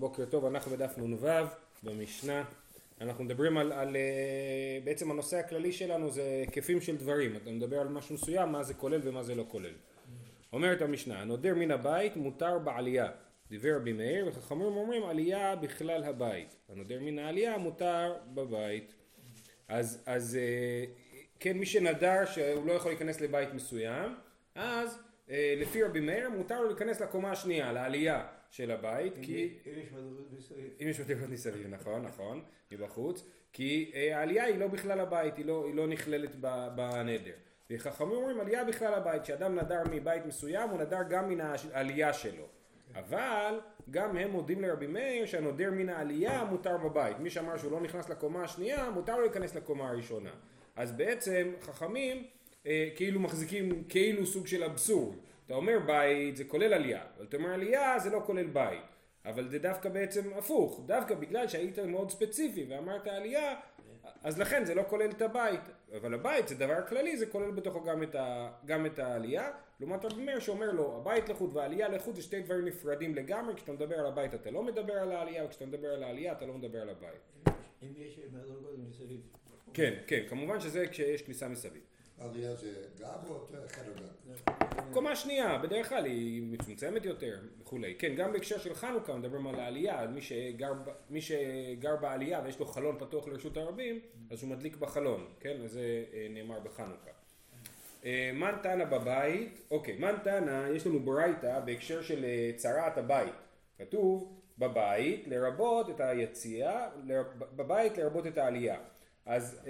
בוקר טוב, אנחנו בדף נ"ו במשנה. אנחנו מדברים על, על אה, בעצם הנושא הכללי שלנו זה היקפים של דברים. אתה מדבר על משהו מסוים, מה זה כולל ומה זה לא כולל. אומרת המשנה, הנודר מן הבית מותר בעלייה. דיבר רבי מאיר וחכמים אומרים עלייה בכלל הבית. הנודר מן העלייה מותר בבית. אז, אז אה, כן, מי שנדר שהוא לא יכול להיכנס לבית מסוים, אז אה, לפי רבי מאיר מותר לו להיכנס לקומה השנייה, לעלייה של הבית, כי... אם יש מדרגות מסביב, נכון, נכון, מבחוץ, כי אה, העלייה היא לא בכלל הבית, היא לא, היא לא נכללת בנדר. וחכמים אומרים עלייה בכלל הבית, כשאדם נדר מבית מסוים הוא נדר גם מן העלייה שלו. אבל גם הם מודים לרבי מאיר שהנודר מן העלייה מותר בבית. מי שאמר שהוא לא נכנס לקומה השנייה, מותר לו להיכנס לקומה הראשונה. אז בעצם חכמים אה, כאילו מחזיקים כאילו סוג של אבסורד. אתה אומר בית זה כולל עלייה, אבל אתה אומר עלייה זה לא כולל בית. אבל זה דווקא בעצם הפוך, דווקא בגלל שהיית מאוד ספציפי ואמרת עלייה, אז לכן זה לא כולל את הבית. אבל הבית זה דבר כללי, זה כולל בתוכו גם את, ה, גם את העלייה. לעומת רבי מאיר שאומר לו, הבית לחוד והעלייה לחוד זה שתי דברים נפרדים לגמרי, כשאתה מדבר על הבית אתה לא מדבר על העלייה, וכשאתה מדבר על העלייה אתה לא מדבר על הבית. אם יש מדרגות מסביב. כן, כן, כמובן שזה כשיש כניסה מסביב. עלייה זה גב או חדר גב? קומה שנייה, בדרך כלל היא מצומצמת יותר וכולי. כן, גם בהקשר של חנוכה מדברים על העלייה, על מי שגר, מי שגר בעלייה ויש לו חלון פתוח לרשות הרבים, אז הוא מדליק בחלון, כן? וזה אה, נאמר בחנוכה. אה, מן תנא בבית, אוקיי, מן תנא, יש לנו ברייתא בהקשר של אה, צרעת הבית. כתוב בבית לרבות את היציאה, בבית לרבות את העלייה. אז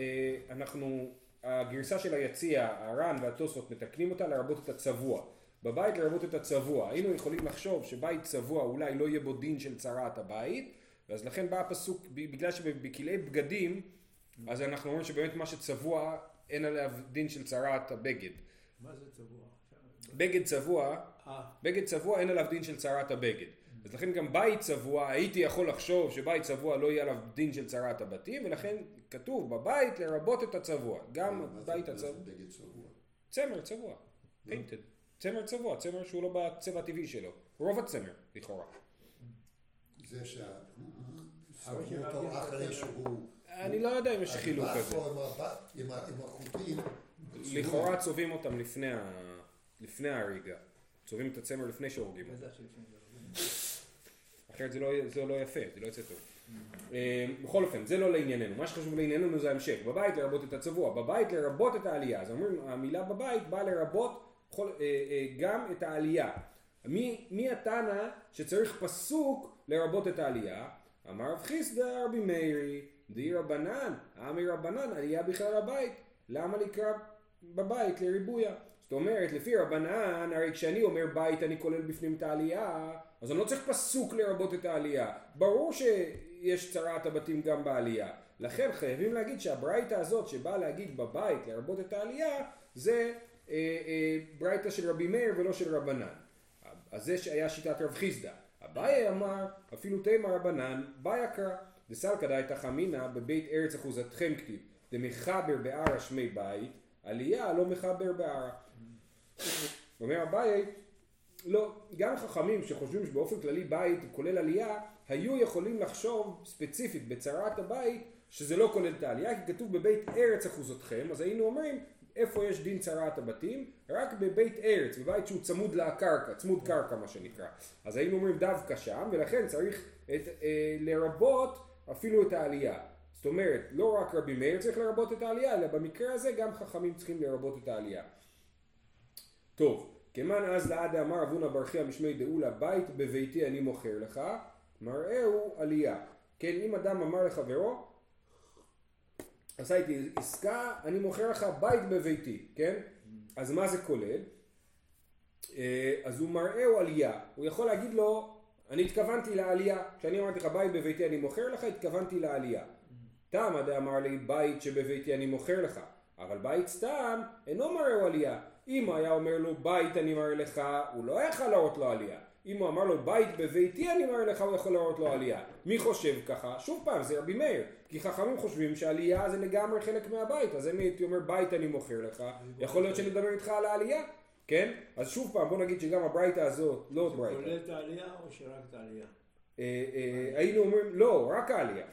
אנחנו הגרסה של היציע, הר"ן והתוספות מתקנים אותה לרבות את הצבוע. בבית לרבות את הצבוע. היינו יכולים לחשוב שבית צבוע אולי לא יהיה בו דין של צרעת הבית, ואז לכן בא הפסוק, בגלל שבכלאי בגדים, אז אנחנו אומרים שבאמת מה שצבוע אין עליו דין של צרעת הבגד. מה זה צבוע? בגד צבוע, אה. בגד צבוע אין עליו דין של צרעת הבגד. אז לכן גם בית צבוע, הייתי יכול לחשוב שבית צבוע לא יהיה עליו דין של צרת הבתים, ולכן כתוב בבית לרבות את הצבוע. גם בית הצבוע. צמר צבוע. פיינטד. צמר צבוע, צמר שהוא לא בצבע הטבעי שלו. רוב הצמר, לכאורה. זה ששמו אותו אחרי שהוא... אני לא יודע אם יש חילוק כזה. עם החוטים. לכאורה צובעים אותם לפני ההריגה. צובעים את הצמר לפני שהורגים אותם. אחרת זה לא, זה לא יפה, זה לא יוצא טוב. אה, בכל אופן, זה לא לענייננו, מה שחשוב לענייננו זה ההמשך, בבית לרבות את הצבוע, בבית לרבות את העלייה, אז אומרים המילה בבית באה לרבות אה, אה, גם את העלייה. מי, מי התנא שצריך פסוק לרבות את העלייה? אמר רב חיסדא רבי מאירי, די רבנן, עמי רבנן, עלייה בכלל הבית, למה לקרוא בבית לריבויה? זאת אומרת, לפי רבנן, הרי כשאני אומר בית אני כולל בפנים את העלייה, אז אני לא צריך פסוק לרבות את העלייה. ברור שיש צרת הבתים גם בעלייה. לכן חייבים להגיד שהברייתא הזאת שבאה להגיד בבית לרבות את העלייה, זה אה, אה, ברייתא של רבי מאיר ולא של רבנן. אז זה שהיה שיטת רב חיסדא. אביי אמר, אפילו תימא רבנן, באי קרא. דסלקא דאיתא חמינא בבית ארץ אחוזתכם כתיב. דמחבר בערה שמי בית, עלייה לא מחבר בערה. אומר אביי, לא, גם חכמים שחושבים שבאופן כללי בית כולל עלייה, היו יכולים לחשוב ספציפית בצרת הבית שזה לא כולל את העלייה, כי כתוב בבית ארץ אחוזותכם, אז היינו אומרים איפה יש דין צרת הבתים? רק בבית ארץ, בבית שהוא צמוד לקרקע, צמוד קרקע מה שנקרא. אז היינו אומרים דווקא שם, ולכן צריך את, אה, לרבות אפילו את העלייה. זאת אומרת, לא רק רבי מאיר צריך לרבות את העלייה, אלא במקרה הזה גם חכמים צריכים לרבות את העלייה. טוב, כמאן אז לעד אמר אבונה ברכיה משמי דאולה בית בביתי אני מוכר לך, מראהו עלייה. כן, אם אדם אמר לחברו, עשה איתי עסקה, אני מוכר לך בית בביתי, כן? אז מה זה כולל? אה, אז הוא מראהו עלייה. הוא יכול להגיד לו, אני התכוונתי לעלייה. כשאני אמרתי לך בית בביתי אני מוכר לך, התכוונתי לעלייה. תמה דאמר לי בית שבביתי אני מוכר לך. אבל בית סתם אינו מראהו עלייה. אם הוא היה אומר לו בית אני מראה לך, הוא לא יכול להראות לו עלייה. אם הוא אמר לו בית בביתי אני מראה לך, הוא יכול להראות לו עלייה. מי חושב ככה? שוב פעם, זה רבי מאיר. כי חכמים חושבים שעלייה זה לגמרי חלק מהבית. אז אם הייתי אומר בית אני מוכר לך, יכול להיות שאני מדבר איתך על העלייה. כן? אז שוב פעם, בוא נגיד שגם הברייתא הזאת, לא ברייתא. זה כולל את העלייה או שרק את העלייה? אה, אה, היינו אומרים, לא, רק העלייה.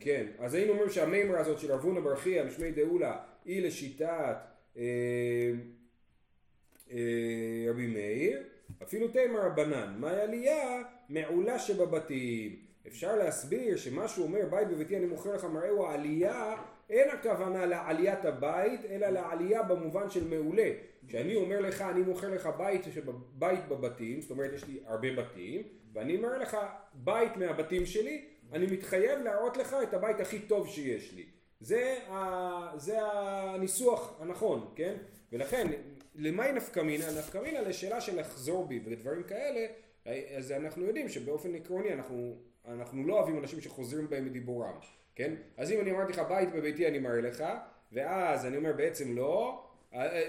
כן, אז היינו אומרים שהמימרה הזאת של רב הונא בר חייא משמי דאולה היא לשיטת אה, רבי מאיר, אפילו תימא רבנן, מהי עלייה? מעולה שבבתים. אפשר להסביר שמה שהוא אומר בית בביתי אני מוכר לך מראה הוא העלייה, אין הכוונה לעליית הבית, אלא לעלייה במובן של מעולה. כשאני אומר לך אני מוכר לך בית, שבב- בית בבתים, זאת אומרת יש לי הרבה בתים, ואני אומר לך בית מהבתים שלי, אני מתחייב להראות לך את הבית הכי טוב שיש לי. זה, ה, זה הניסוח הנכון, כן? ולכן, למאי נפקא מינה? נפקא מינה לשאלה של לחזור בי ודברים כאלה, אז אנחנו יודעים שבאופן עקרוני אנחנו, אנחנו לא אוהבים אנשים שחוזרים בהם מדיבורם, כן? אז אם אני אמרתי לך בית בביתי אני מראה לך, ואז אני אומר בעצם לא,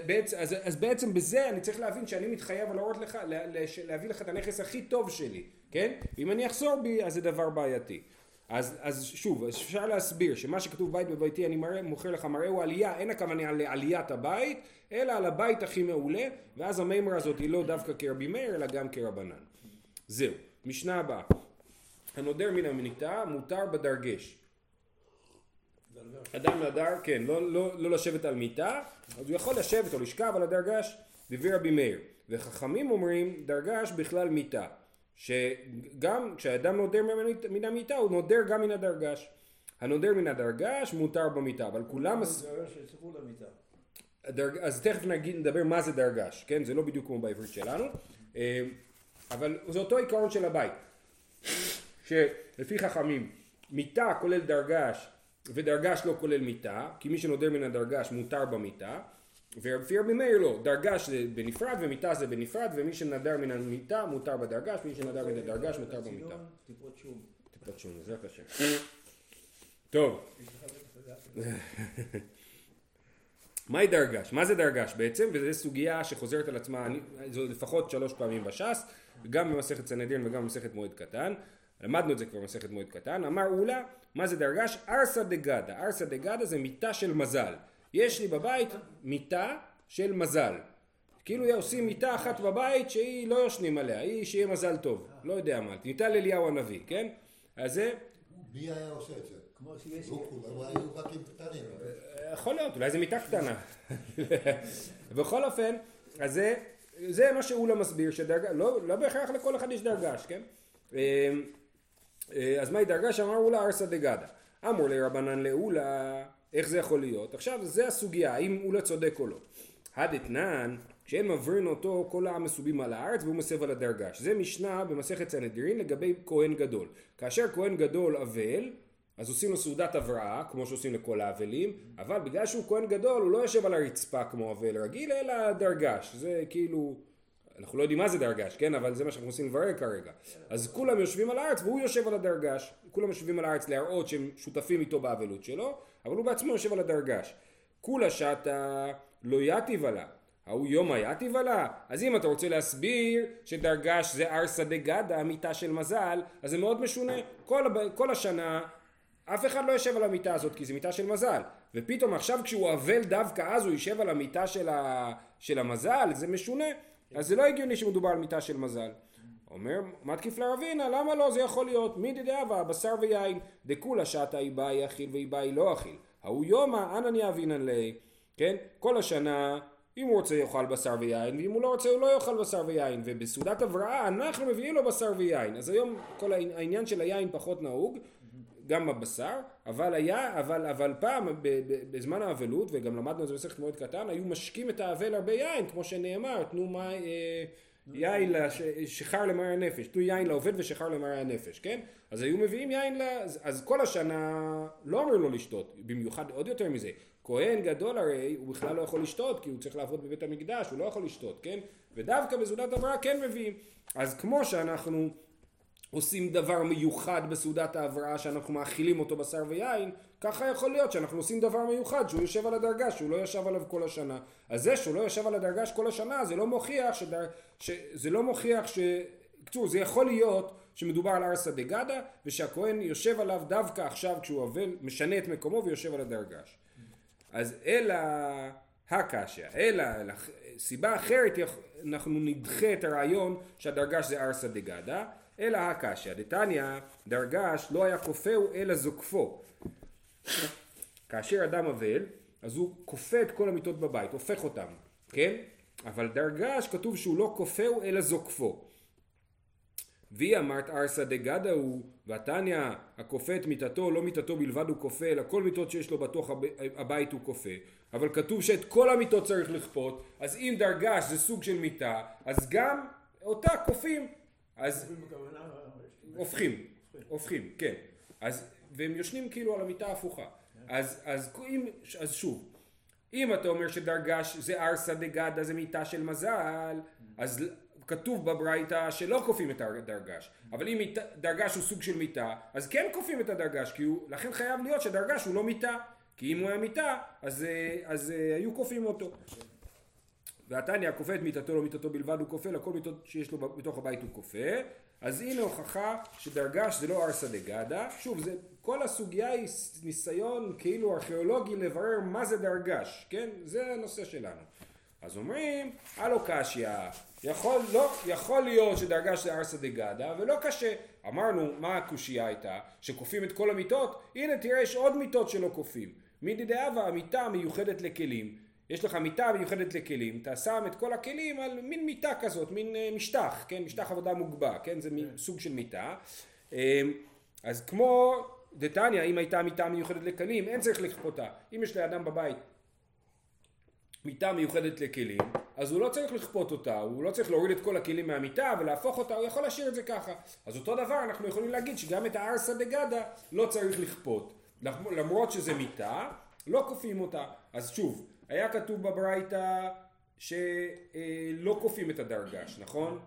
בעצם, אז, אז בעצם בזה אני צריך להבין שאני מתחייב להראות לך, לה, לש- להביא לך את הנכס הכי טוב שלי, כן? ואם אני אחזור בי אז זה דבר בעייתי. אז, אז שוב, אפשר להסביר שמה שכתוב בית בביתי אני מראה, מוכר לך מראה הוא עלייה, אין הכוונה לעליית הבית, אלא על הבית הכי מעולה, ואז המימרה הזאת היא לא דווקא כרבי מאיר, אלא גם כרבנן. זהו, משנה הבאה. הנודר מן המניתה מותר בדרגש. אדם נדר, כן, לא, לא, לא לשבת על מיטה, אז הוא יכול לשבת או לשכב על הדרגש, דברי רבי מאיר. וחכמים אומרים, דרגש בכלל מיטה. שגם כשאדם נודר מן- המיטה, הוא נודר גם מן הדרגש. הנודר מן הדרגש מותר במיטה, אבל כולם... אומר שיצטרכו למיטה. הדרג... אז תכף נגיד, נדבר מה זה דרגש, כן? זה לא בדיוק כמו בעברית שלנו, אה, אבל זה אותו עיקרון של הבית, שלפי חכמים, מיטה כולל דרגש ודרגש לא כולל מיטה, כי מי שנודר מן הדרגש מותר במיטה, ולפי רבי מאיר לא, דרגש זה בנפרד ומיטה זה בנפרד, ומי שנדר מן המיטה מותר בדרגש, ומי שנדר מן הדרגש מותר במיטה. טיפות שום. טיפת שום, בעזרת השם. טוב. מהי דרגש? מה זה דרגש בעצם? וזו סוגיה שחוזרת על עצמה אני- זו לפחות שלוש פעמים בש"ס, גם במסכת סנהדרין וגם במסכת מועד קטן. למדנו את זה כבר במסכת מועד קטן. אמר אולה, מה זה דרגש? ארסא דגדה. ארסא דגדה זה מיטה של מזל. יש לי בבית מיטה של מזל. כאילו עושים מיטה אחת בבית שהיא לא יושנים עליה, היא שיהיה מזל טוב. לא יודע מה, ניתן לאליהו הנביא, כן? אז זה מי היה עושה את זה? כמו שיש... לא. יכול להיות, אולי זו מיטה קטנה. בכל אופן, אז זה, זה מה שאולה מסביר, שדרגה, לא, לא בהכרח לכל אחד יש דרגש, כן? אה, אה, אז מהי דרגש? אמר אולה ארסא דגדה. אמור לרבנן לאולה, איך זה יכול להיות? עכשיו, זה הסוגיה, האם אולה צודק או לא. הדתנן, כשאין מברין אותו כל העם מסובים על הארץ והוא מסב על הדרגש. זה משנה במסכת סנהדרין לגבי כהן גדול. כאשר כהן גדול אבל, אז עושים לו סעודת הבראה, כמו שעושים לכל האבלים, אבל בגלל שהוא כהן גדול הוא לא יושב על הרצפה כמו אבל רגיל, אלא דרגש. זה כאילו, אנחנו לא יודעים מה זה דרגש, כן? אבל זה מה שאנחנו רוצים לברר כרגע. אז כולם יושבים על הארץ והוא יושב על הדרגש. כולם יושבים על הארץ להראות שהם שותפים איתו באבלות שלו, אבל הוא בעצמו יושב על הדרגש. כולה שתה לא יתיב עלה. ההוא יומא יתיב עלה? אז אם אתה רוצה להסביר שדרגש זה ארסא דגדה, מיטה של מזל, אז זה מאוד משונה. כל, כל השנה אף אחד לא יושב על המיטה הזאת כי זו מיטה של מזל. ופתאום עכשיו כשהוא אבל דווקא אז הוא יושב על המיטה של, ה, של המזל, זה משונה. אז זה לא הגיוני שמדובר על מיטה של מזל. אומר מתקיף לרבינה, למה לא? זה יכול להיות. מי דדאבה, בשר ויין. דכולה שעתה איבאי אכיל ואיבאי לא אכיל. ההוא יומא, אנא אבינן ליה. כן? כל השנה, אם הוא רוצה יאכל בשר ויין, ואם הוא לא רוצה הוא לא יאכל בשר ויין. ובסעודת הבראה אנחנו מביאים לו בשר ויין. אז היום כל העניין של היין פחות נהוג. גם בבשר, אבל היה, אבל, אבל פעם, בזמן האבלות, וגם למדנו את זה במסכת מועד קטן, היו משקים את האבל הרבה יין, כמו שנאמר, תנו מי, אה, יין, לש, שחר למראה הנפש, תנו יין לעובד ושחר למראה הנפש, כן? אז היו מביאים יין, ל, אז, אז כל השנה לא אמרו לו לשתות, במיוחד, עוד יותר מזה, כהן גדול הרי, הוא בכלל לא יכול לשתות, כי הוא צריך לעבוד בבית המקדש, הוא לא יכול לשתות, כן? ודווקא בסעודת הבראה כן מביאים. אז כמו שאנחנו עושים דבר מיוחד בסעודת ההבראה שאנחנו מאכילים אותו בשר ויין, ככה יכול להיות שאנחנו עושים דבר מיוחד שהוא יושב על הדרגה שהוא לא ישב עליו כל השנה. אז זה שהוא לא ישב על הדרגש כל השנה זה לא מוכיח שדר... ש... זה לא מוכיח ש... בקיצור זה יכול להיות שמדובר על ארסא דגדה ושהכהן יושב עליו דווקא עכשיו כשהוא אבל משנה את מקומו ויושב על הדרגש. אז אלא הקשיא, אלא סיבה אחרת אנחנו נדחה את הרעיון שהדרגש זה ארסא דגדה, אלא הקשיא, דתניא, דרגש לא היה כופהו אלא זוקפו. כאשר אדם אבל, אז הוא כופה את כל המיטות בבית, הופך אותם, כן? אבל דרגש כתוב שהוא לא כופהו אלא זוקפו. והיא אמרת ארסא דגדא הוא, והתניא הכופה את מיתתו, לא מיתתו בלבד הוא כופה, אלא כל מיתות שיש לו בתוך הב- הבית הוא כופה. אבל כתוב שאת כל המיטות צריך לכפות, אז אם דרגש זה סוג של מיטה, אז גם אותה כופים. אז הופכים, הופכים, כן. אז, והם יושנים כאילו על המיטה ההפוכה. אז, אז, אם, אז שוב, אם אתה אומר שדרגש זה ארסא דגדא זה מיטה של מזל, אז ל- כתוב בברייתא שלא כופים את הדרגש. אבל אם מיטה- דרגש הוא סוג של מיטה, אז כן כופים את הדרגש, כי הוא, לכן חייב להיות שדרגש הוא לא מיטה. כי אם הוא היה מיטה, אז, אה, אז אה, היו כופים אותו. והתניא כופה את מיתתו לא מיתתו בלבד הוא כופה, לכל מיתות שיש לו בתוך הבית הוא כופה. אז הנה הוכחה שדרגש זה לא ארסא דגדא. שוב, זה, כל הסוגיה היא ניסיון כאילו ארכיאולוגי לברר מה זה דרגש, כן? זה הנושא שלנו. אז אומרים, הלו קשיא, יכול, לא, יכול להיות שדרגש זה ארסא דגדא ולא קשה. אמרנו, מה הקושייה הייתה? שכופים את כל המיטות? הנה תראה, יש עוד מיטות שלא כופים. מידי דאבה, המיטה המיוחדת לכלים. יש לך מיטה מיוחדת לכלים, אתה שם את כל הכלים על מין מיטה כזאת, מין אה, משטח, כן, משטח עבודה מוגבע, כן, זה מין סוג של מיטה. אה, אז כמו דתניא, אם הייתה מיטה מיוחדת לכלים, אין צריך לכפותה. אם יש לאדם בבית מיטה מיוחדת לכלים, אז הוא לא צריך לכפות אותה, הוא לא צריך להוריד את כל הכלים מהמיטה ולהפוך אותה, הוא יכול להשאיר את זה ככה. אז אותו דבר אנחנו יכולים להגיד שגם את הארסא דגדא לא צריך לכפות. למרות שזה מיטה, לא כופים אותה. אז שוב, היה כתוב בברייתא שלא כופים את הדרגש, נכון?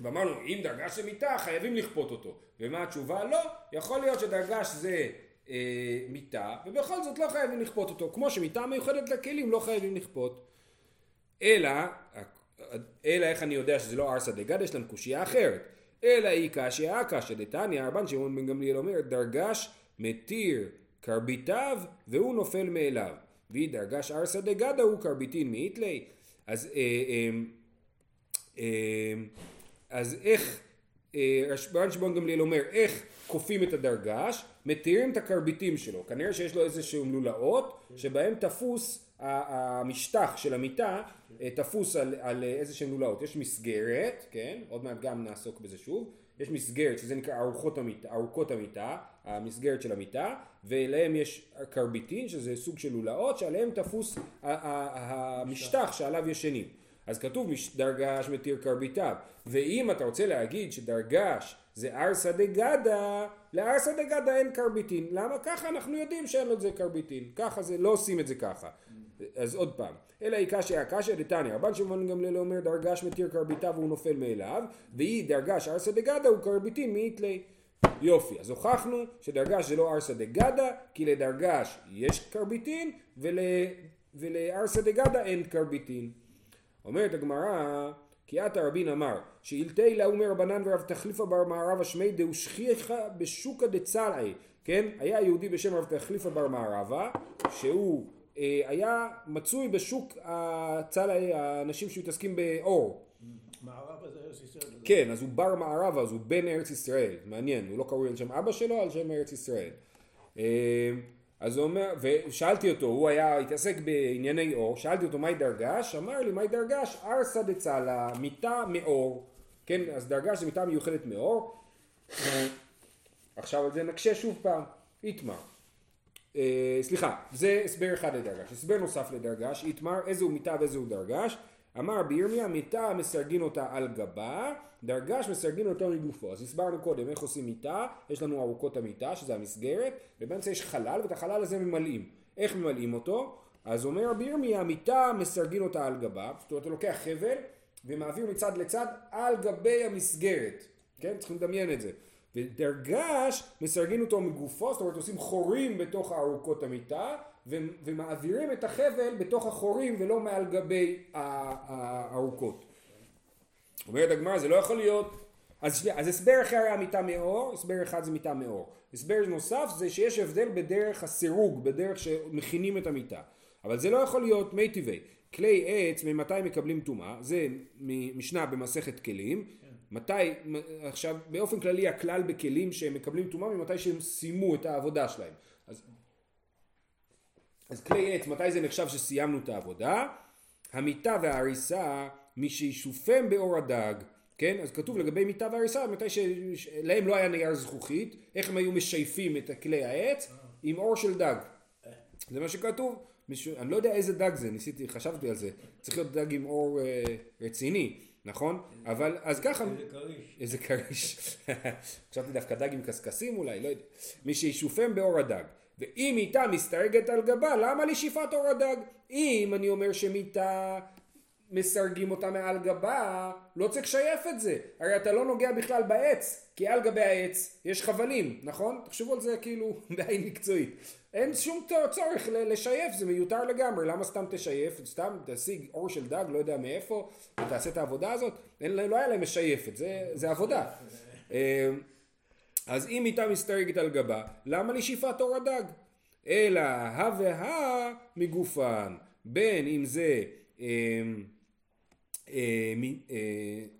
ואמרנו, אם דרגש זה מיטה, חייבים לכפות אותו. ומה התשובה? לא, יכול להיות שדרגש זה אה, מיטה, ובכל זאת לא חייבים לכפות אותו. כמו שמיטה מיוחדת לכלים לא חייבים לכפות. אלא, אלא איך אני יודע שזה לא ארסא דגד, יש לנו קושייה אחרת. אלא היא קשיא קשיא דתניא, רבן שמעון בן גמליאל אומר, דרגש מתיר קרביטיו והוא נופל מאליו. והיא דרגש ארסא דגדא הוא קרביטין מאיתלי. אז, אה, אה, אה, אז איך, אה, רבן שמעון גמליאל אומר, איך כופים את הדרגש, מתירים את הקרביטים שלו. כנראה שיש לו איזה שהם לולאות, שבהם תפוס המשטח של המיטה, תפוס על, על איזה שהם לולאות. יש מסגרת, כן, עוד מעט גם נעסוק בזה שוב, יש מסגרת שזה נקרא ארוחות המיטה, ארוכות המיטה, המסגרת של המיטה, ואליהם יש קרביטין שזה סוג של לולאות שעליהם תפוס המשטח שעליו ישנים. אז כתוב דרגש מתיר קרביטיו, ואם אתה רוצה להגיד שדרגש זה ארסא דגדא, לארסא דגדא אין קרביטין. למה? ככה אנחנו יודעים שאין לו את זה קרביטין. ככה זה, לא עושים את זה ככה. אז עוד פעם, אלא היא קשיא קשיא דתניא, רבן שמעון גמליאל אומר דרגש מתיר קרביטיו והוא נופל מאליו, והיא דרגש ארסא דגדא הוא קרביטין מאיתלי. יופי, אז הוכחנו שדרגש זה לא ארסא דגדא, כי לדרגש יש קרביטין, ול, ולארסא דגדא אין קרביטין. אומרת הגמרא, כי עתה רבין אמר, שאילתי לה אומר רבנן ורב תחליפה בר מערבה שמי דהו שכיחה בשוקא דצלעי, כן? היה יהודי בשם רב תחליפה בר מערבה, שהוא אה, היה מצוי בשוק הצלעי, האנשים שמתעסקים באור. מערב הזה ארץ ישראל. כן, אז הוא בר מערבה, אז הוא בן ארץ ישראל, מעניין, הוא לא קרוי על שם אבא שלו, על שם ארץ ישראל. אה, אז הוא אומר, ושאלתי אותו, הוא היה, התעסק בענייני אור, שאלתי אותו מהי דרגש, אמר לי מהי דרגש, ארסא דצלה, מיטה מאור, כן, אז דרגש זה מיטה מיוחדת מאור, עכשיו על זה נקשה שוב פעם, איתמר, אה, סליחה, זה הסבר אחד לדרגש, הסבר נוסף לדרגש, איתמר, איזה הוא מיטה ואיזה הוא דרגש, אמר בירמיה, מיטה מסרגין אותה על גבה, דרגש מסרגין אותה מגופו. אז הסברנו קודם איך עושים מיטה, יש לנו ארוכות המיטה, שזה המסגרת, ובאמצע יש חלל, ואת החלל הזה ממלאים. איך ממלאים אותו? אז אומר בירמיה, מיטה מסרגין אותה על גבה, זאת אומרת, אתה לוקח חבל ומעביר מצד לצד על גבי המסגרת, כן? צריכים לדמיין את זה. ודרגש מסרגין אותו מגופו, זאת אומרת עושים חורים בתוך ארוכות המיטה ומעבירים את החבל בתוך החורים ולא מעל גבי הארוכות. אומרת הגמרא זה לא יכול להיות, אז, אז הסבר אחר היה מיטה מאור, הסבר אחד זה מיטה מאור. הסבר נוסף זה שיש הבדל בדרך הסירוג, בדרך שמכינים את המיטה. אבל זה לא יכול להיות מי טבעי. כלי עץ ממתי מקבלים טומאה, זה משנה במסכת כלים, מתי, עכשיו באופן כללי הכלל בכלים שהם מקבלים טומאה ממתי שהם סיימו את העבודה שלהם. אז, אז כלי עץ, מתי זה נחשב שסיימנו את העבודה? המיטה וההריסה, מי שישופם באור הדג, כן? אז כתוב לגבי מיטה והריסה, מתי שלהם לא היה נייר זכוכית, איך הם היו משייפים את כלי העץ? עם אור של דג. זה מה שכתוב. מישהו, אני לא יודע איזה דג זה, ניסיתי, חשבתי על זה. צריך להיות דג עם אור אה, רציני, נכון? אבל אז ככה... איזה כריש. איזה כריש. חשבתי דווקא דג עם קשקשים אולי, לא יודע. מי שישופם באור הדג. ואם מיטה מסתרגת על גבה, למה לשאיפת אור הדג? אם אני אומר שמיטה מסרגים אותה מעל גבה, לא צריך לשייף את זה. הרי אתה לא נוגע בכלל בעץ, כי על גבי העץ יש חבלים, נכון? תחשבו על זה כאילו בעין מקצועית. אין שום צורך לשייף, זה מיותר לגמרי, למה סתם תשייף? סתם תשיג אור של דג, לא יודע מאיפה, ותעשה את העבודה הזאת? אין, לא היה להם משייפת, זה, זה עבודה. אה, אז אם איתה מסתרגת על גבה, למה לשאיפת אור הדג? אלא הא והא מגופן, בין אם זה אה, אה,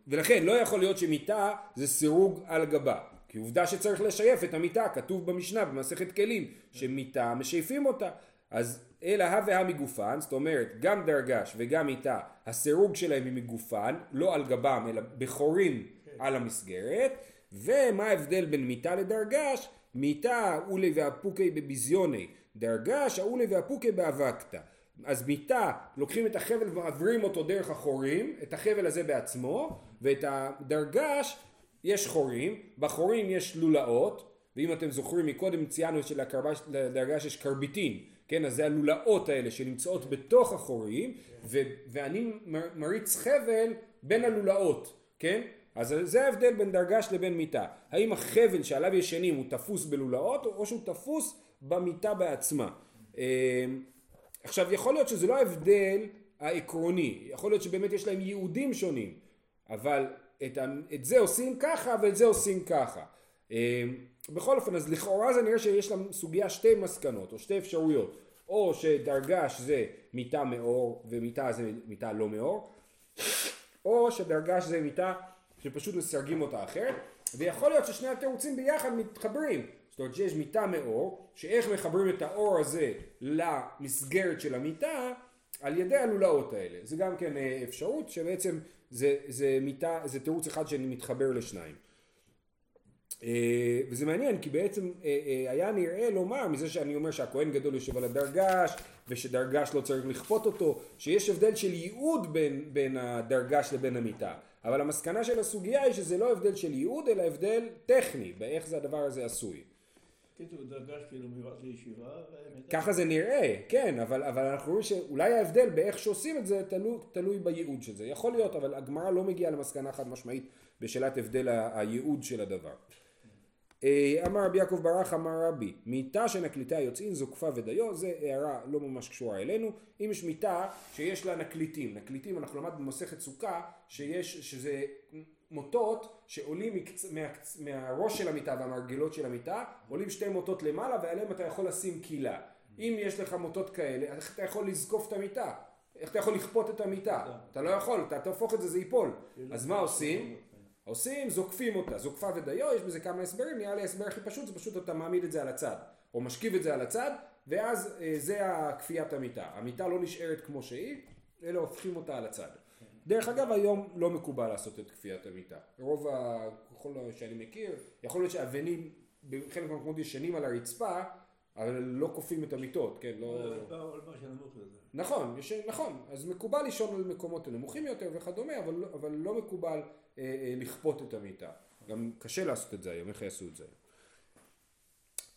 ולכן לא יכול להיות שמיטה זה סירוג על גבה. כי עובדה שצריך לשייף את המיטה, כתוב במשנה במסכת כלים, שמיטה משייפים אותה. אז אלא הא והא מגופן, זאת אומרת גם דרגש וגם מיטה, הסירוג שלהם היא מגופן, לא על גבם אלא בחורים על המסגרת, ומה ההבדל בין מיטה לדרגש? מיטה אולי ואפוקי בביזיוני, דרגש האולי ואפוקי באבקתא. אז מיטה, לוקחים את החבל ומעבירים אותו דרך החורים, את החבל הזה בעצמו, ואת הדרגש יש חורים, בחורים יש לולאות, ואם אתם זוכרים מקודם ציינו שלדרגש יש קרביטין, כן, אז זה הלולאות האלה שנמצאות בתוך החורים, ו- ואני מריץ חבל בין הלולאות, כן? אז זה ההבדל בין דרגש לבין מיטה. האם החבל שעליו ישנים הוא תפוס בלולאות, או שהוא תפוס במיטה בעצמה. אמ, עכשיו יכול להיות שזה לא ההבדל העקרוני, יכול להיות שבאמת יש להם ייעודים שונים, אבל את, את זה עושים ככה ואת זה עושים ככה. אה, בכל אופן, אז לכאורה זה נראה שיש סוגיה שתי מסקנות או שתי אפשרויות. או שדרגש זה מיטה מאור ומיטה זה מיטה לא מאור, או שדרגש זה מיטה שפשוט מסרגים אותה אחרת, ויכול להיות ששני התירוצים ביחד מתחברים. זאת אומרת שיש מיטה מאור, שאיך מחברים את האור הזה למסגרת של המיטה, על ידי הלולאות האלה. זה גם כן אה, אפשרות שבעצם זה, זה, מיטה, זה תירוץ אחד שאני מתחבר לשניים. אה, וזה מעניין כי בעצם אה, היה נראה לומר מזה שאני אומר שהכהן גדול יושב על הדרגש ושדרגש לא צריך לכפות אותו שיש הבדל של ייעוד בין, בין הדרגש לבין המיטה אבל המסקנה של הסוגיה היא שזה לא הבדל של ייעוד אלא הבדל טכני באיך זה הדבר הזה עשוי כאילו. ככה זה נראה, כן, אבל, אבל אנחנו רואים שאולי ההבדל באיך שעושים את זה תלוי, תלוי בייעוד של זה. יכול להיות, אבל הגמרא לא מגיעה למסקנה חד משמעית בשאלת הבדל הייעוד של הדבר. אה, אמר רבי יעקב ברח אמר רבי מיטה שנקליטה יוצאין זוקפה ודיו זה הערה לא ממש קשורה אלינו אם יש מיטה שיש לה נקליטים נקליטים אנחנו למדנו במסכת סוכה שיש שזה מוטות שעולים מקצ... מה... מהראש של המיטה והמרגלות של המיטה, עולים שתי מוטות למעלה ועליהם אתה יכול לשים קילה. אם יש לך מוטות כאלה, איך אתה יכול לזקוף את המיטה? איך אתה יכול לכפות את המיטה? אתה לא יכול, אתה תהפוך את זה, זה ייפול. אז מה עושים? עושים, זוקפים אותה. זוקפה ודיו, יש בזה כמה הסברים, נראה לי ההסבר הכי פשוט זה פשוט אתה מעמיד את זה על הצד. או משכיב את זה על הצד, ואז אה, זה הכפיית המיטה. המיטה לא נשארת כמו שהיא, אלא הופכים אותה על הצד. דרך אגב היום לא מקובל לעשות את כפיית המיטה. רוב ה... ככל שאני מכיר, יכול להיות שאבנים בחלק מהמקומות ישנים על הרצפה, אבל לא כופים את המיטות, כן, לא... נכון, יש... נכון, אז מקובל לישון על מקומות נמוכים יותר וכדומה, אבל, לא- אבל לא מקובל לכפות את המיטה. גם קשה לעשות את זה היום, איך יעשו את זה?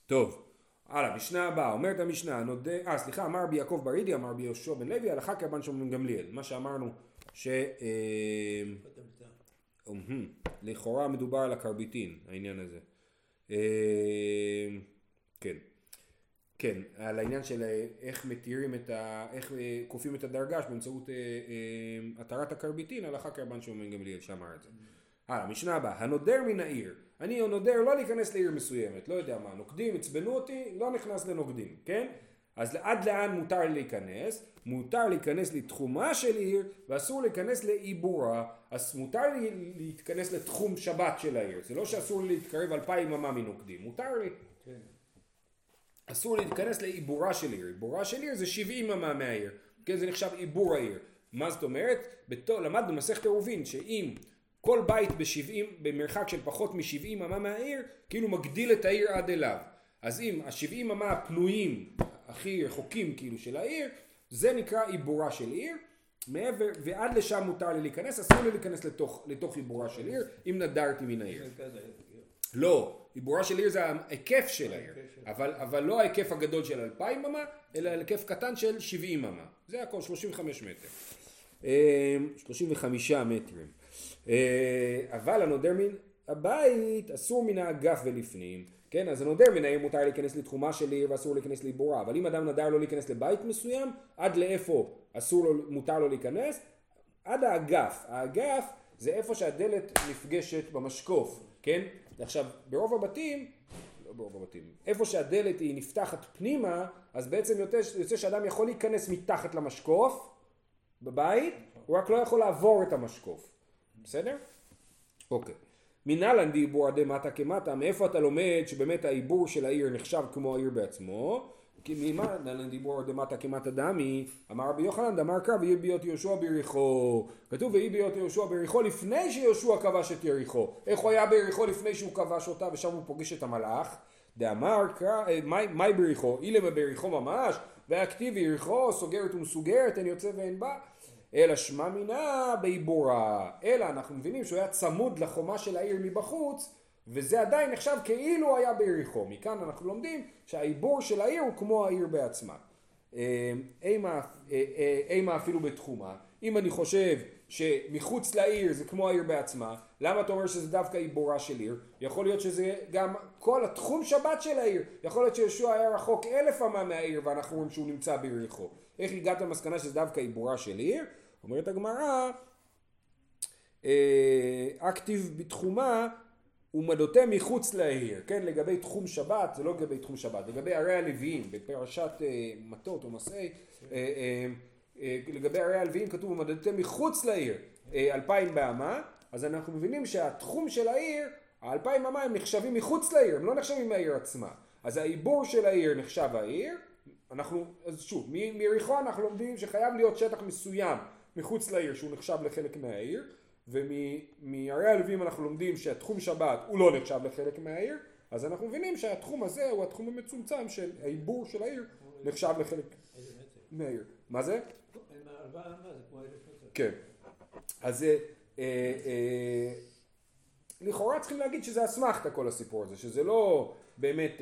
טוב, הלאה, משנה הבאה, אומרת המשנה, נודה, אה סליחה, אמר רבי יעקב ברידי, אמר רבי יהושע בן לוי, הלכה כרבן שמעון גמליאל, מה שאמרנו ש... אה, לכאורה מדובר על הקרביטין, העניין הזה. אה, כן. כן, על העניין של אה, איך מתירים את ה... איך כופים את הדרגש באמצעות התרת הקרביטין, הלכה כרבן שאומרים גמליאל שאמר את זה. הלאה, משנה הבאה, הנודר מן העיר. אני נודר לא להיכנס לעיר מסוימת, לא יודע מה, נוקדים, עצבנו אותי, לא נכנס לנוקדים, כן? אז עד לאן מותר להיכנס? מותר להיכנס לתחומה של עיר ואסור להיכנס לעיבורה. אז מותר לי להתכנס לתחום שבת של העיר. זה לא שאסור לי להתקרב אלפיים אמה מנוקדים, מותר לי. כן. אסור להיכנס לעיבורה של עיר. עיבורה של עיר זה 70 אמה מהעיר. כן, זה נחשב עיבור העיר. מה זאת אומרת? בתו, למדנו במסכת עירובין שאם כל בית ב-70, במרחק של פחות מ-70 אמה מהעיר, כאילו מגדיל את העיר עד אליו. אז אם ה-70 אמה הפנויים, הכי רחוקים כאילו של העיר, זה נקרא עיבורה של עיר. מעבר, ועד לשם מותר לי להיכנס, אסור לי להיכנס לתוך, לתוך עיבורה של עיר, אם נדרתי מן העיר. מרכז העיר. לא, עיבורה של עיר זה ההיקף של העיר, ההיקף. אבל, אבל לא ההיקף הגדול של 2,000 אמה, אלא היקף קטן של 70 אמה. זה הכל, 35 מטר. אה, 35 מטרים. אה, אבל הנודר מן הבית אסור מן האגף ולפנים. כן, אז הנודר מן העיר מותר להיכנס לתחומה של עיר ואסור להיכנס לעיבורה. אבל אם אדם נדר לא להיכנס לבית מסוים, עד לאיפה אסור לו, מותר לו להיכנס? עד האגף. האגף זה איפה שהדלת נפגשת במשקוף, כן? עכשיו, ברוב הבתים, לא ברוב הבתים, איפה שהדלת היא נפתחת פנימה, אז בעצם יוצא, יוצא שאדם יכול להיכנס מתחת למשקוף בבית, הוא רק לא יכול לעבור את המשקוף. בסדר? אוקיי. מנהלן דיבור עדי מטה כמטה, מאיפה אתה לומד שבאמת העיבור של העיר נחשב כמו העיר בעצמו? ממה נהלן דיבור עדי מטה כמטה דמי, אמר רבי יוחנן דמר קרא ויהי ביות יהושע ביריחו. כתוב ויהי ביות יהושע ביריחו לפני שיהושע כבש את יריחו. איך הוא היה ביריחו לפני שהוא כבש אותה ושם הוא פוגש את המלאך? דאמר קרא, אה, מהי- ביריחו? אילמה ביריחו ממש, והכתיב יריחו סוגרת ומסוגרת אין יוצא ואין בא. אלא שמע מינה בעיבורה. אלא אנחנו מבינים שהוא היה צמוד לחומה של העיר מבחוץ, וזה עדיין נחשב כאילו היה ביריחו. מכאן אנחנו לומדים שהעיבור של העיר הוא כמו העיר בעצמה. אימה אה, אה, אימה אפילו בתחומה. אם אני חושב שמחוץ לעיר זה כמו העיר בעצמה, למה אתה אומר שזה דווקא עיבורה של עיר? יכול להיות שזה גם כל התחום שבת של העיר. יכול להיות שיהושע היה רחוק אלף אמה מהעיר ואנחנו רואים שהוא נמצא ביריחו. איך הגעת למסקנה שזה דווקא עיבורה של עיר? אומרת הגמרא, אה, אקטיב בתחומה ומדותה מחוץ לעיר, כן, לגבי תחום שבת, זה לא לגבי תחום שבת, לגבי ערי הלוויים, בפרשת אה, מטות או מסעי, אה, אה, אה, לגבי ערי הלוויים כתוב ומדתה מחוץ לעיר, אה, אלפיים באמה, אז אנחנו מבינים שהתחום של העיר, האלפיים אמה הם נחשבים מחוץ לעיר, הם לא נחשבים מהעיר עצמה, אז העיבור של העיר נחשב העיר, אנחנו, אז שוב, מיריחו אנחנו לומדים שחייב להיות שטח מסוים מחוץ לעיר שהוא נחשב לחלק מהעיר, ומערי הלווים אנחנו לומדים שהתחום שבת הוא לא נחשב לחלק מהעיר, אז אנחנו מבינים שהתחום הזה הוא התחום המצומצם של העיבור של העיר נחשב לחלק? מהעיר. מה זה? כן. אז אה, אה, אה, לכאורה צריכים להגיד שזה אסמכתה כל הסיפור הזה, שזה לא באמת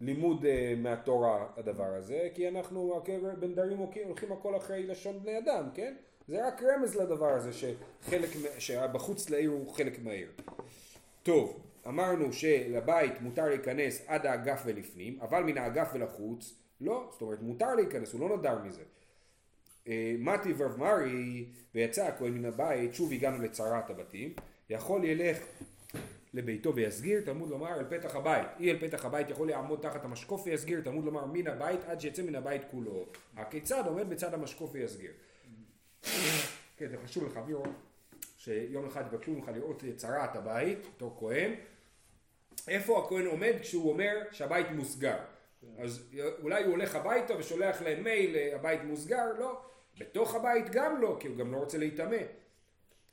לימוד מהתורה הדבר הזה, כי אנחנו הקבר- בן דרים הולכים הכל אחרי לשון בני אדם, כן? זה רק רמז לדבר הזה שחלק, שבחוץ לעיר הוא חלק מהעיר. טוב, אמרנו שלבית מותר להיכנס עד האגף ולפנים, אבל מן האגף ולחוץ לא, זאת אומרת מותר להיכנס, הוא לא נדר מזה. אה, מתי ורב מרי ויצא הכהן מן הבית, שוב הגענו לצרת הבתים, יכול ילך לביתו ויסגיר, תלמוד לומר אל פתח הבית. אי אל פתח הבית יכול לעמוד תחת המשקוף ויסגיר, תלמוד לומר מן הבית עד שיצא מן הבית כולו. הכיצד עומד בצד המשקוף ויסגיר. כן, זה חשוב לך, בירו, שיום אחד יבקשו ממך לראות צרת הבית, בתור כהן, איפה הכהן עומד כשהוא אומר שהבית מוסגר. אז אולי הוא הולך הביתה ושולח להם מייל, הבית מוסגר, לא. בתוך הבית גם לא, כי הוא גם לא רוצה להיטמא.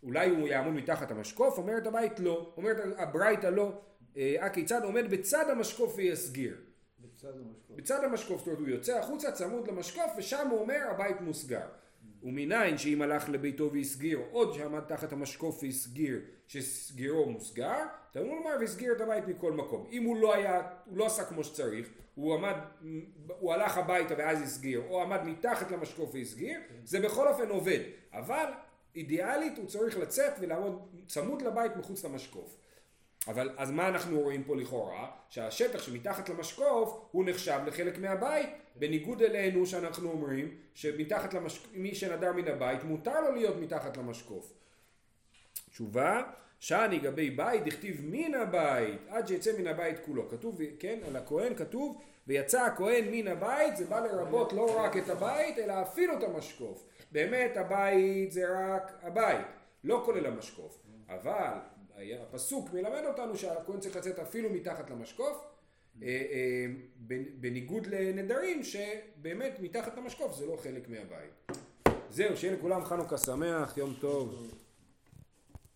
אולי הוא יעמוד מתחת המשקוף, אומרת הבית לא, אומרת הברייתא לא, אה, הכיצד עומד בצד המשקוף ויסגיר. בצד המשקוף. בצד המשקוף, זאת אומרת הוא יוצא החוצה צמוד למשקוף ושם הוא אומר הבית מוסגר. ומנין שאם הלך לביתו והסגיר עוד שעמד תחת המשקוף והסגיר שסגירו מוסגר, תלמוד לומר והסגיר את הבית מכל מקום. אם הוא לא היה, הוא לא עשה כמו שצריך, הוא עמד, הוא הלך הביתה ואז הסגיר, או עמד מתחת למשקוף והסגיר, זה בכל אופן עובד. אבל אידיאלית הוא צריך לצאת ולעמוד צמוד לבית מחוץ למשקוף. אבל אז מה אנחנו רואים פה לכאורה? שהשטח שמתחת למשקוף הוא נחשב לחלק מהבית, בניגוד אלינו שאנחנו אומרים שמתחת למשקוף, מי שנדר מן הבית מותר לו להיות מתחת למשקוף. תשובה, שאני גבי בית, דכתיב מן הבית, עד שיצא מן הבית כולו. כתוב, כן, על הכהן כתוב, ויצא הכהן מן הבית, זה בא לרבות לא רק את הבית, אלא אפילו את המשקוף. באמת הבית זה רק הבית, לא כולל המשקוף. אבל הפסוק מלמד אותנו שהכהן צריך לצאת אפילו מתחת למשקוף, אה, אה, בניגוד לנדרים שבאמת מתחת למשקוף זה לא חלק מהבית. זהו, שיהיה לכולם חנוכה שמח, יום טוב.